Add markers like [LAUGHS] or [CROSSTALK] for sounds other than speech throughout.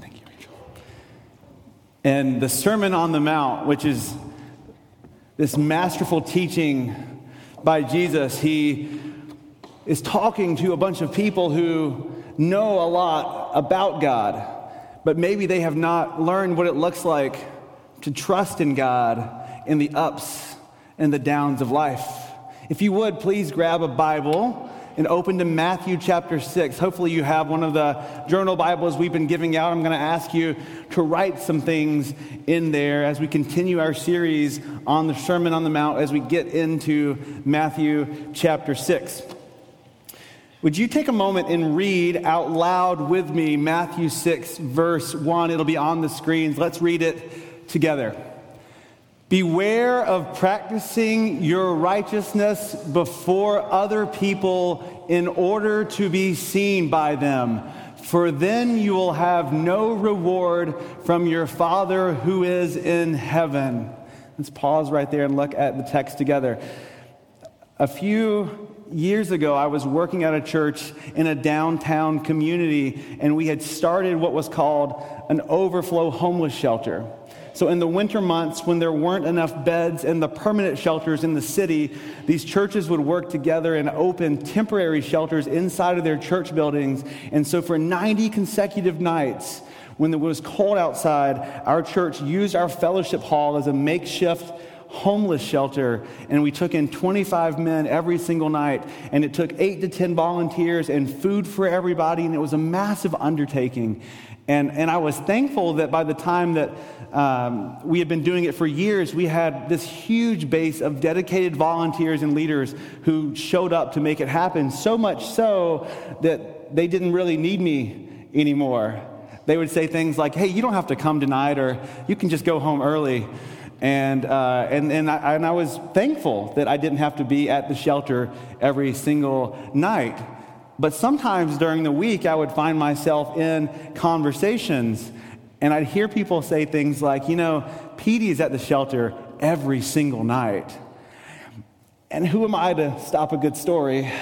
Thank you, Rachel. And the Sermon on the Mount, which is this masterful teaching by Jesus, he is talking to a bunch of people who know a lot about God, but maybe they have not learned what it looks like to trust in God in the ups and the downs of life. If you would, please grab a Bible and open to Matthew chapter 6. Hopefully, you have one of the journal Bibles we've been giving out. I'm going to ask you to write some things in there as we continue our series on the Sermon on the Mount as we get into Matthew chapter 6. Would you take a moment and read out loud with me Matthew 6, verse 1? It'll be on the screens. Let's read it together. Beware of practicing your righteousness before other people in order to be seen by them, for then you will have no reward from your Father who is in heaven. Let's pause right there and look at the text together. A few years ago, I was working at a church in a downtown community, and we had started what was called an overflow homeless shelter. So, in the winter months, when there weren't enough beds in the permanent shelters in the city, these churches would work together and open temporary shelters inside of their church buildings. And so, for 90 consecutive nights, when it was cold outside, our church used our fellowship hall as a makeshift homeless shelter, and we took in 25 men every single night, and it took eight to 10 volunteers and food for everybody, and it was a massive undertaking. And, and I was thankful that by the time that um, we had been doing it for years, we had this huge base of dedicated volunteers and leaders who showed up to make it happen, so much so that they didn't really need me anymore. They would say things like, hey, you don't have to come tonight, or you can just go home early. And, uh, and, and, I, and I was thankful that I didn't have to be at the shelter every single night. But sometimes during the week, I would find myself in conversations and I'd hear people say things like, you know, Petey is at the shelter every single night. And who am I to stop a good story? [LAUGHS]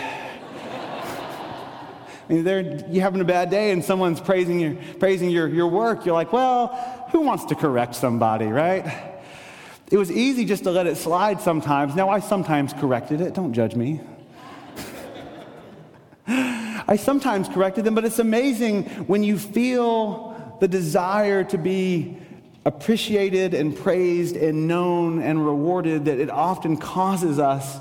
I mean, you're having a bad day and someone's praising, your, praising your, your work. You're like, well, who wants to correct somebody, right? It was easy just to let it slide sometimes. Now, I sometimes corrected it. Don't judge me. [LAUGHS] I sometimes corrected them, but it's amazing when you feel the desire to be appreciated and praised and known and rewarded that it often causes us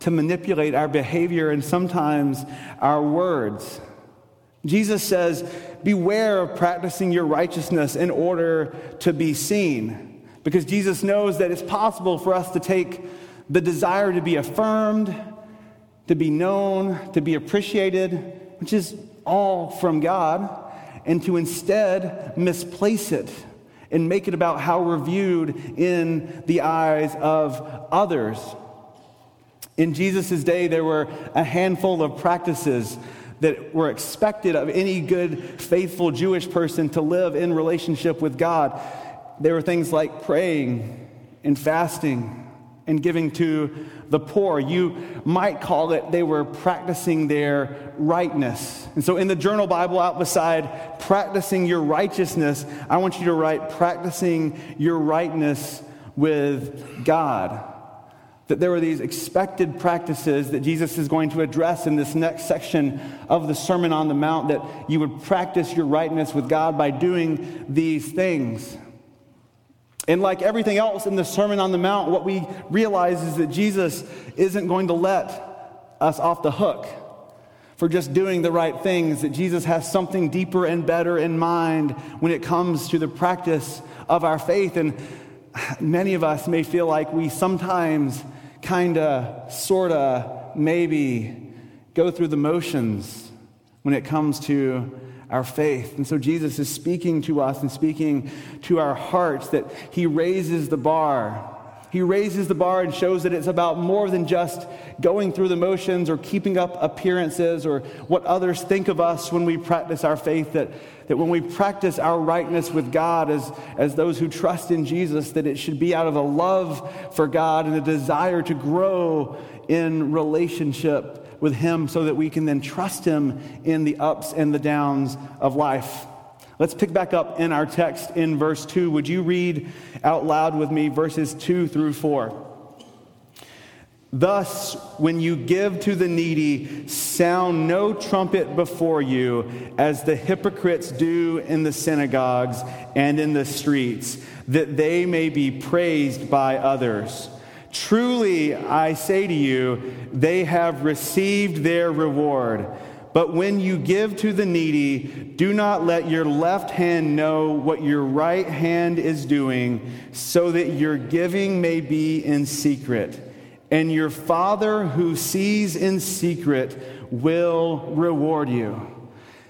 to manipulate our behavior and sometimes our words. Jesus says, Beware of practicing your righteousness in order to be seen. Because Jesus knows that it's possible for us to take the desire to be affirmed to be known, to be appreciated, which is all from God, and to instead misplace it and make it about how we're viewed in the eyes of others. In Jesus' day, there were a handful of practices that were expected of any good, faithful Jewish person to live in relationship with God. There were things like praying and fasting and giving to the poor. You might call it they were practicing their rightness. And so in the journal Bible out beside practicing your righteousness, I want you to write practicing your rightness with God. That there were these expected practices that Jesus is going to address in this next section of the Sermon on the Mount, that you would practice your rightness with God by doing these things. And like everything else in the Sermon on the Mount, what we realize is that Jesus isn't going to let us off the hook for just doing the right things, that Jesus has something deeper and better in mind when it comes to the practice of our faith. And many of us may feel like we sometimes kind of, sort of, maybe go through the motions when it comes to our faith. And so Jesus is speaking to us and speaking to our hearts that he raises the bar. He raises the bar and shows that it's about more than just going through the motions or keeping up appearances or what others think of us when we practice our faith. That, that when we practice our rightness with God as, as those who trust in Jesus, that it should be out of a love for God and a desire to grow in relationship with Him so that we can then trust Him in the ups and the downs of life. Let's pick back up in our text in verse 2. Would you read out loud with me verses 2 through 4? Thus, when you give to the needy, sound no trumpet before you, as the hypocrites do in the synagogues and in the streets, that they may be praised by others. Truly, I say to you, they have received their reward. But when you give to the needy, do not let your left hand know what your right hand is doing, so that your giving may be in secret. And your Father who sees in secret will reward you.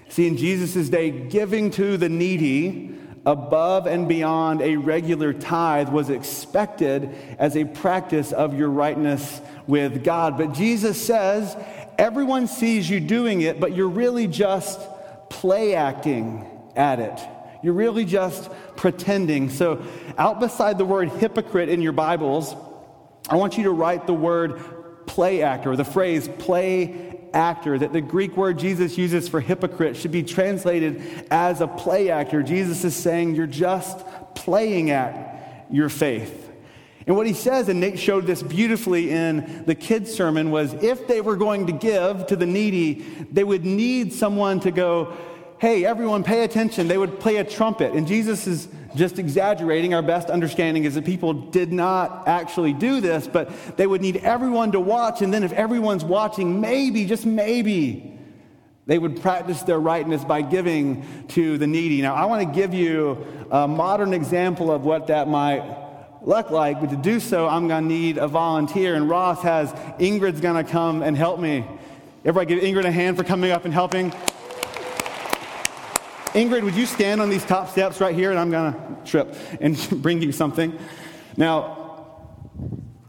See, in Jesus' day, giving to the needy above and beyond a regular tithe was expected as a practice of your rightness with God. But Jesus says, everyone sees you doing it, but you're really just play acting at it. You're really just pretending. So, out beside the word hypocrite in your Bibles, I want you to write the word play actor, or the phrase play actor, that the Greek word Jesus uses for hypocrite should be translated as a play actor. Jesus is saying you're just playing at your faith. And what he says, and Nate showed this beautifully in the kids' sermon, was if they were going to give to the needy, they would need someone to go, hey, everyone, pay attention. They would play a trumpet. And Jesus is just exaggerating. Our best understanding is that people did not actually do this, but they would need everyone to watch. And then if everyone's watching, maybe, just maybe, they would practice their rightness by giving to the needy. Now, I want to give you a modern example of what that might look like, but to do so, I'm going to need a volunteer. And Ross has Ingrid's going to come and help me. Everybody give Ingrid a hand for coming up and helping. Ingrid, would you stand on these top steps right here? And I'm going to trip and [LAUGHS] bring you something. Now,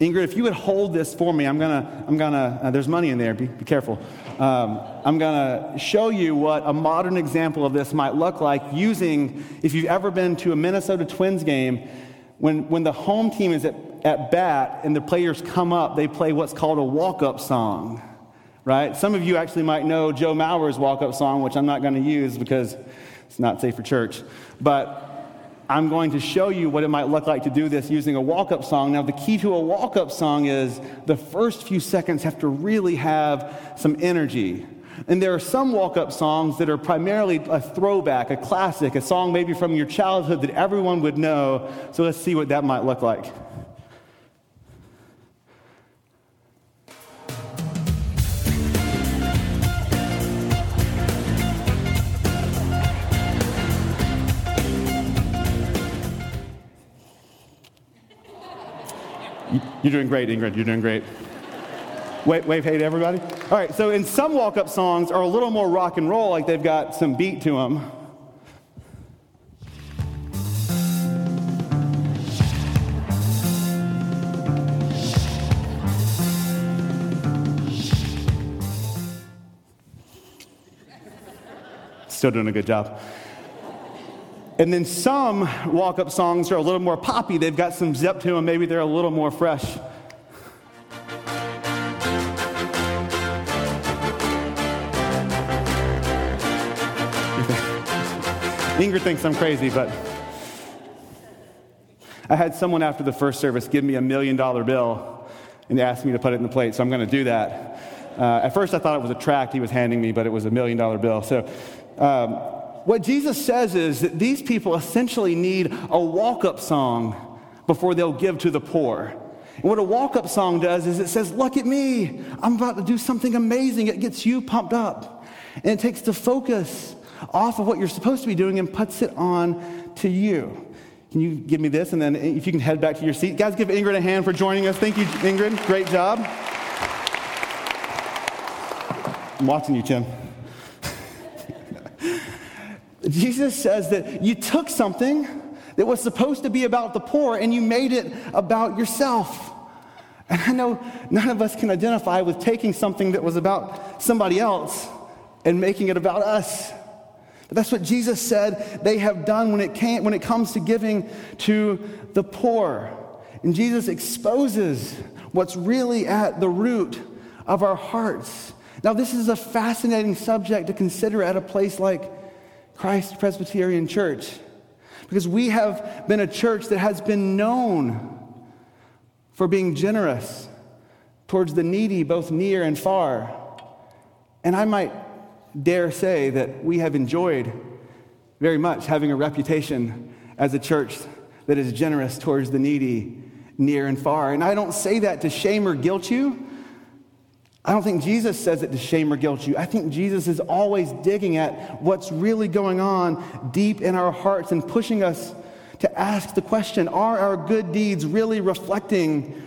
Ingrid, if you would hold this for me, I'm gonna, I'm gonna. Uh, there's money in there. Be, be careful. Um, I'm gonna show you what a modern example of this might look like using. If you've ever been to a Minnesota Twins game, when, when the home team is at, at bat and the players come up, they play what's called a walk up song, right? Some of you actually might know Joe Mauer's walk up song, which I'm not going to use because it's not safe for church. But I'm going to show you what it might look like to do this using a walk up song. Now, the key to a walk up song is the first few seconds have to really have some energy. And there are some walk up songs that are primarily a throwback, a classic, a song maybe from your childhood that everyone would know. So let's see what that might look like. You're doing great, Ingrid. You're doing great. Wave, wave hey to everybody. All right, so in some walk up songs are a little more rock and roll, like they've got some beat to them. Still doing a good job. And then some walk up songs are a little more poppy. They've got some zip to them. Maybe they're a little more fresh. [LAUGHS] Ingrid thinks I'm crazy, but I had someone after the first service give me a million dollar bill and asked me to put it in the plate, so I'm going to do that. Uh, at first, I thought it was a tract he was handing me, but it was a million dollar bill. So, um, what Jesus says is that these people essentially need a walk up song before they'll give to the poor. And what a walk up song does is it says, Look at me, I'm about to do something amazing. It gets you pumped up. And it takes the focus off of what you're supposed to be doing and puts it on to you. Can you give me this? And then if you can head back to your seat. Guys, give Ingrid a hand for joining us. Thank you, Ingrid. Great job. I'm watching you, Tim. Jesus says that you took something that was supposed to be about the poor and you made it about yourself. And I know none of us can identify with taking something that was about somebody else and making it about us. But that's what Jesus said they have done when it, came, when it comes to giving to the poor. And Jesus exposes what's really at the root of our hearts. Now, this is a fascinating subject to consider at a place like Christ Presbyterian Church. Because we have been a church that has been known for being generous towards the needy, both near and far. And I might dare say that we have enjoyed very much having a reputation as a church that is generous towards the needy, near and far. And I don't say that to shame or guilt you. I don't think Jesus says it to shame or guilt you. I think Jesus is always digging at what's really going on deep in our hearts and pushing us to ask the question Are our good deeds really reflecting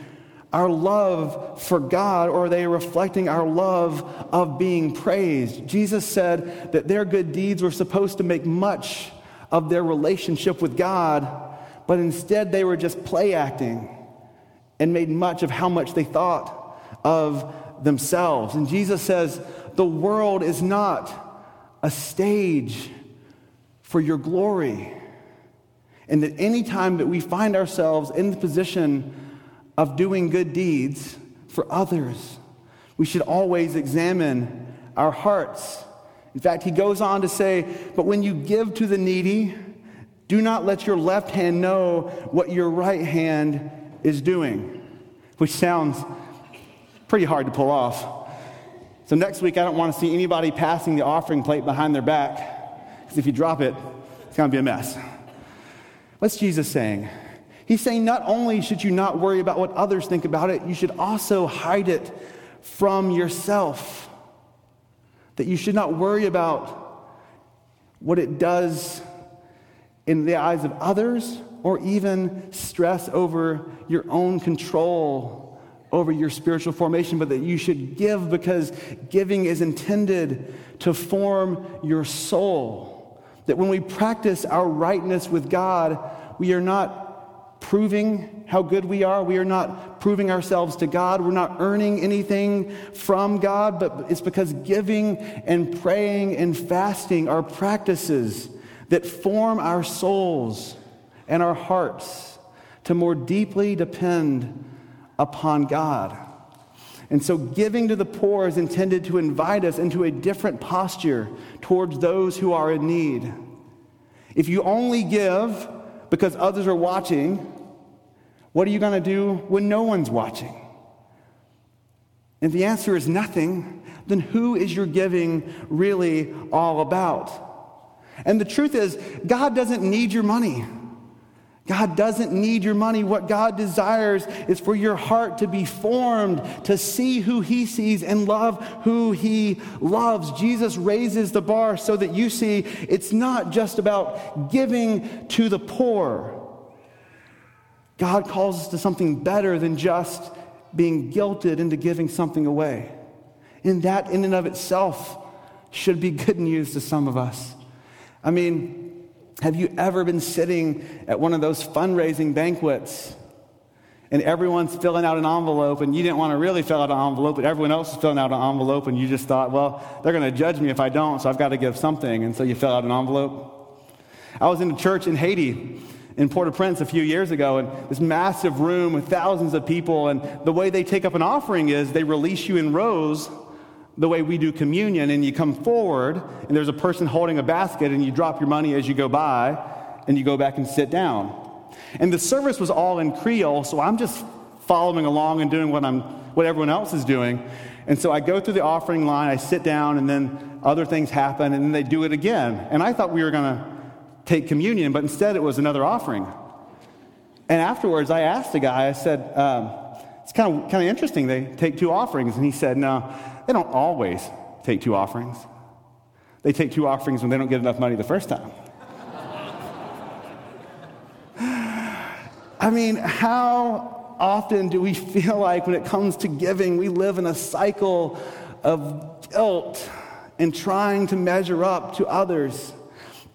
our love for God or are they reflecting our love of being praised? Jesus said that their good deeds were supposed to make much of their relationship with God, but instead they were just play acting and made much of how much they thought of themselves. And Jesus says, The world is not a stage for your glory. And that any time that we find ourselves in the position of doing good deeds for others, we should always examine our hearts. In fact, he goes on to say, But when you give to the needy, do not let your left hand know what your right hand is doing, which sounds pretty hard to pull off. So next week, I don't want to see anybody passing the offering plate behind their back, because if you drop it, it's going to be a mess. What's Jesus saying? He's saying not only should you not worry about what others think about it, you should also hide it from yourself. That you should not worry about what it does in the eyes of others or even stress over your own control over your spiritual formation, but that you should give because giving is intended to form your soul. That when we practice our rightness with God, we are not proving how good we are. We are not proving ourselves to God. We're not earning anything from God, but it's because giving and praying and fasting are practices that form our souls and our hearts to more deeply depend upon God. And so, giving to the poor is intended to invite us into a different posture towards those who are in need. If you only give because others are watching, what are you going to do when no one's watching? If the answer is nothing, then who is your giving really all about? And the truth is, God doesn't need your money. God doesn't need your money. What God desires is for your heart to be formed, to see who He sees and love who He loves. Jesus raises the bar so that you see it's not just about giving to the poor. God calls us to something better than just being guilted into giving something away. And that, in and of itself, should be good news to some of us. I mean, have you ever been sitting at one of those fundraising banquets and everyone's filling out an envelope and you didn't want to really fill out an envelope, but everyone else is filling out an envelope and you just thought, well, they're going to judge me if I don't, so I've got to give something. And so you fill out an envelope. I was in a church in Haiti in Port-au-Prince a few years ago, and this massive room with thousands of people, and the way they take up an offering is they release you in rows the way we do communion, and you come forward, and there's a person holding a basket, and you drop your money as you go by, and you go back and sit down. And the service was all in Creole, so I'm just following along and doing what, I'm, what everyone else is doing. And so I go through the offering line, I sit down, and then other things happen, and then they do it again. And I thought we were going to take communion, but instead it was another offering. And afterwards, I asked the guy, I said, um, it's kind of, kind of interesting. They take two offerings. And he said, no, they don't always take two offerings. They take two offerings when they don't get enough money the first time. I mean, how often do we feel like when it comes to giving, we live in a cycle of guilt and trying to measure up to others?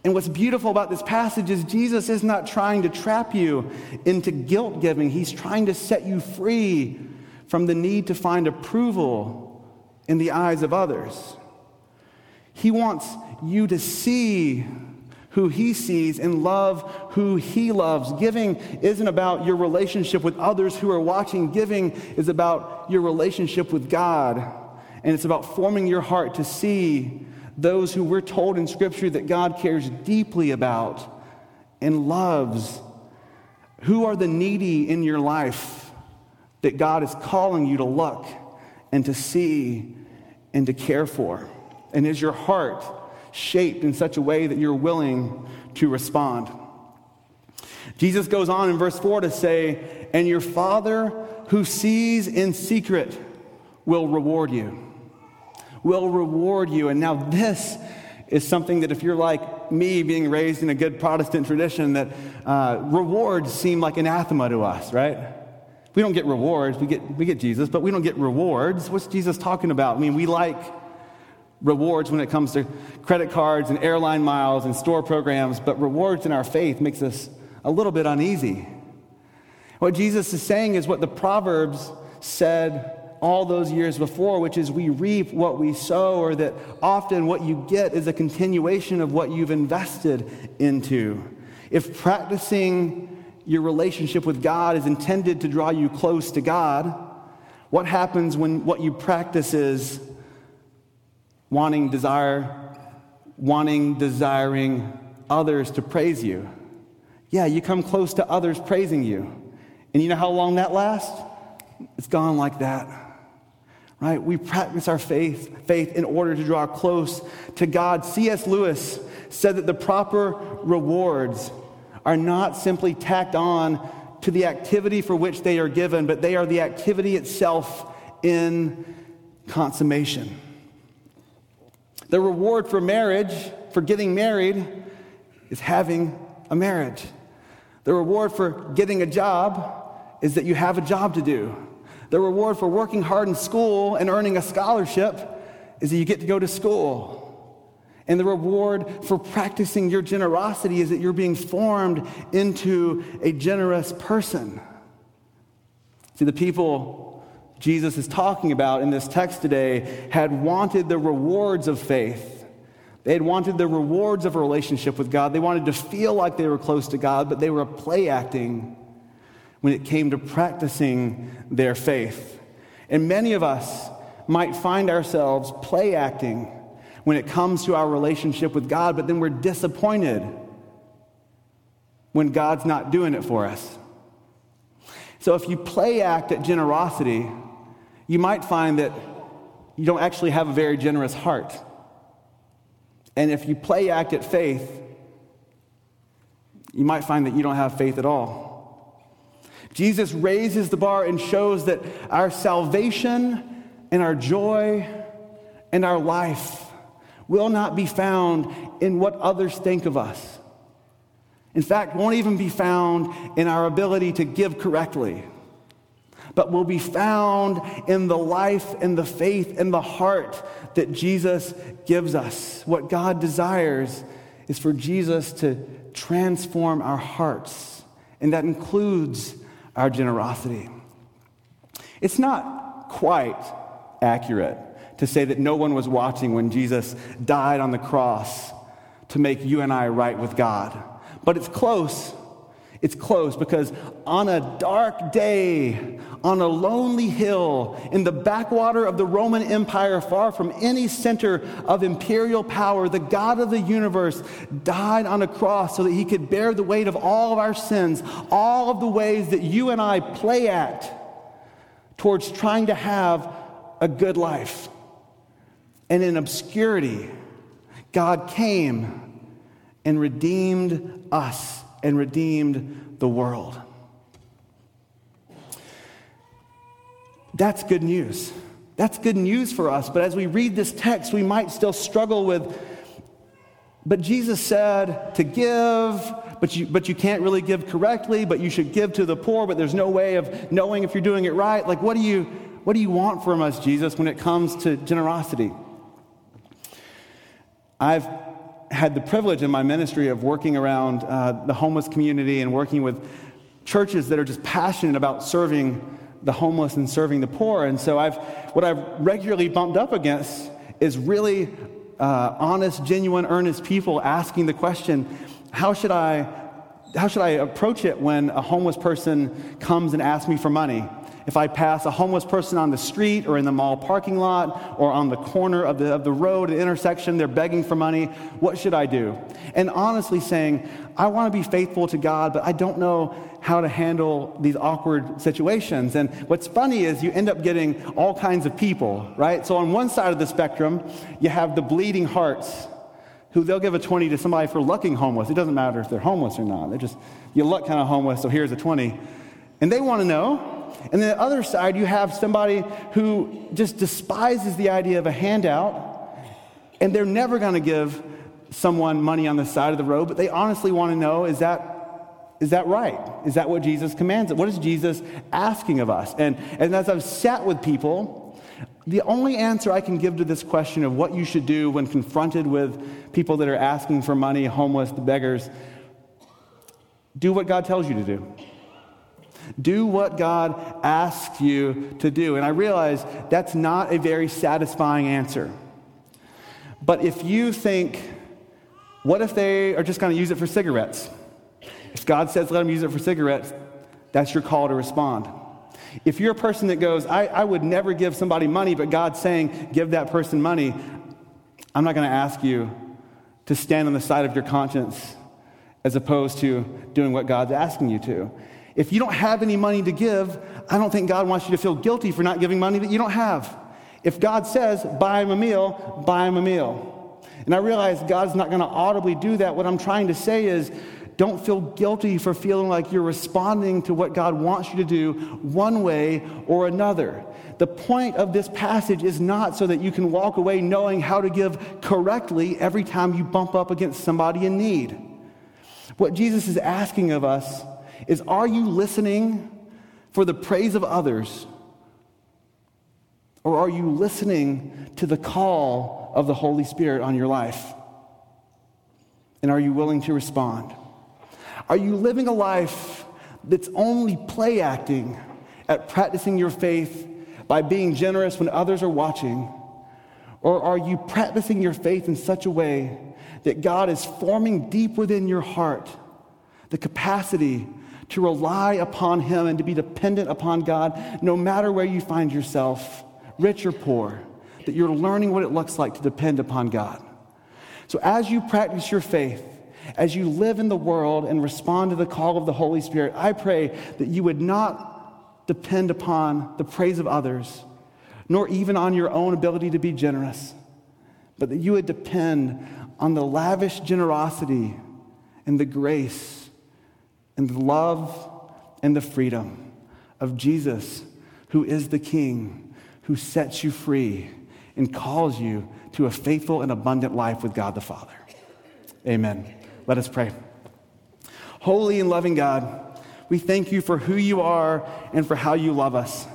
And what's beautiful about this passage is Jesus is not trying to trap you into guilt giving, He's trying to set you free from the need to find approval in the eyes of others. He wants you to see who he sees and love who he loves. Giving isn't about your relationship with others who are watching, giving is about your relationship with God. And it's about forming your heart to see those who we're told in Scripture that God cares deeply about and loves? Who are the needy in your life that God is calling you to look and to see and to care for? And is your heart shaped in such a way that you're willing to respond? Jesus goes on in verse 4 to say, And your Father who sees in secret will reward you. Will reward you. And now, this is something that if you're like me, being raised in a good Protestant tradition, that uh, rewards seem like anathema to us, right? We don't get rewards. We get, we get Jesus, but we don't get rewards. What's Jesus talking about? I mean, we like rewards when it comes to credit cards and airline miles and store programs, but rewards in our faith makes us a little bit uneasy. What Jesus is saying is what the Proverbs said all those years before, which is we reap what we sow, or that often what you get is a continuation of what you've invested into. If practicing your relationship with God is intended to draw you close to God, what happens when what you practice is wanting, desire, wanting, desiring others to praise you? Yeah, you come close to others praising you. And you know how long that lasts? It's gone like that. Right? We practice our faith, faith in order to draw close to God. C.S. Lewis said that the proper rewards are not simply tacked on to the activity for which they are given, but they are the activity itself in consummation. The reward for marriage, for getting married, is having a marriage. The reward for getting a job is that you have a job to do. The reward for working hard in school and earning a scholarship is that you get to go to school. And the reward for practicing your generosity is that you're being formed into a generous person. See, the people Jesus is talking about in this text today had wanted the rewards of faith. They had wanted the rewards of a relationship with God. They wanted to feel like they were close to God, but they were play acting when it came to practicing their faith. And many of us might find ourselves play acting when it comes to our relationship with God, but then we're disappointed when God's not doing it for us. So if you play act at generosity, you might find that you don't actually have a very generous heart. And if you play act at faith, you might find that you don't have faith at all. Jesus raises the bar and shows that our salvation and our joy and our life will not be found in what others think of us. In fact, won't even be found in our ability to give correctly, but will be found in the life and the faith and the heart that Jesus gives us. What God desires is for Jesus to transform our hearts, and that includes our generosity. It's not quite accurate to say that no one was watching when Jesus died on the cross to make you and I right with God. But it's close it's close because on a dark day, on a lonely hill, in the backwater of the Roman Empire, far from any center of imperial power, the God of the universe died on a cross so that he could bear the weight of all of our sins, all of the ways that you and I play at towards trying to have a good life. And in obscurity, God came and redeemed us and redeemed the world. That's good news. That's good news for us. But as we read this text, we might still struggle with, but Jesus said to give, but you, but you can't really give correctly, but you should give to the poor, but there's no way of knowing if you're doing it right. Like, what do you, what do you want from us, Jesus, when it comes to generosity? I've had the privilege in my ministry of working around uh, the homeless community and working with churches that are just passionate about serving the homeless and serving the poor. And so I've, what I've regularly bumped up against is really uh, honest, genuine, earnest people asking the question, how should I, how should I approach it when a homeless person comes and asks me for money? If I pass a homeless person on the street or in the mall parking lot or on the corner of the, of the road, an intersection, they're begging for money, what should I do? And honestly saying, I want to be faithful to God, but I don't know how to handle these awkward situations. And what's funny is you end up getting all kinds of people, right? So on one side of the spectrum, you have the bleeding hearts who they'll give a 20 to somebody for looking homeless. It doesn't matter if they're homeless or not. They're just, you look kind of homeless, so here's a 20. And they want to know. And then the other side, you have somebody who just despises the idea of a handout, and they're never going to give someone money on the side of the road, but they honestly want to know is that, is that right? Is that what Jesus commands? What is Jesus asking of us? And, and as I've sat with people, the only answer I can give to this question of what you should do when confronted with people that are asking for money, homeless, beggars, do what God tells you to do. Do what God asks you to do. And I realize that's not a very satisfying answer. But if you think, what if they are just going to use it for cigarettes? If God says let them use it for cigarettes, that's your call to respond. If you're a person that goes, I, I would never give somebody money, but God's saying, give that person money, I'm not going to ask you to stand on the side of your conscience as opposed to doing what God's asking you to. If you don't have any money to give, I don't think God wants you to feel guilty for not giving money that you don't have. If God says, buy him a meal, buy him a meal. And I realize God's not going to audibly do that. What I'm trying to say is, don't feel guilty for feeling like you're responding to what God wants you to do one way or another. The point of this passage is not so that you can walk away knowing how to give correctly every time you bump up against somebody in need. What Jesus is asking of us is are you listening for the praise of others? Or are you listening to the call of the Holy Spirit on your life? And are you willing to respond? Are you living a life that's only play acting at practicing your faith by being generous when others are watching? Or are you practicing your faith in such a way that God is forming deep within your heart the capacity to rely upon Him and to be dependent upon God no matter where you find yourself, rich or poor, that you're learning what it looks like to depend upon God? So as you practice your faith, as you live in the world and respond to the call of the Holy Spirit, I pray that you would not depend upon the praise of others, nor even on your own ability to be generous, but that you would depend on the lavish generosity and the grace and the love and the freedom of Jesus, who is the King, who sets you free and calls you to a faithful and abundant life with God the Father. Amen. Let us pray. Holy and loving God, we thank you for who you are and for how you love us.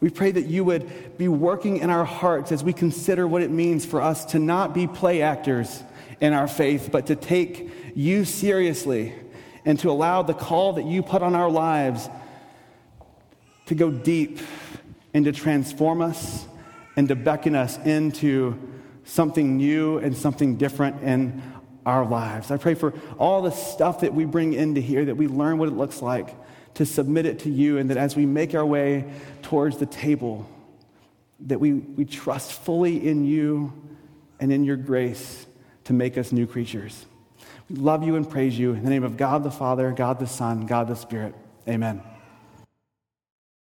We pray that you would be working in our hearts as we consider what it means for us to not be play actors in our faith, but to take you seriously and to allow the call that you put on our lives to go deep and to transform us and to beckon us into something new and something different in our lives. I pray for all the stuff that we bring into here, that we learn what it looks like to submit it to you, and that as we make our way towards the table, that we, we trust fully in you and in your grace to make us new creatures. Love you and praise you. In the name of God the Father, God the Son, God the Spirit. Amen.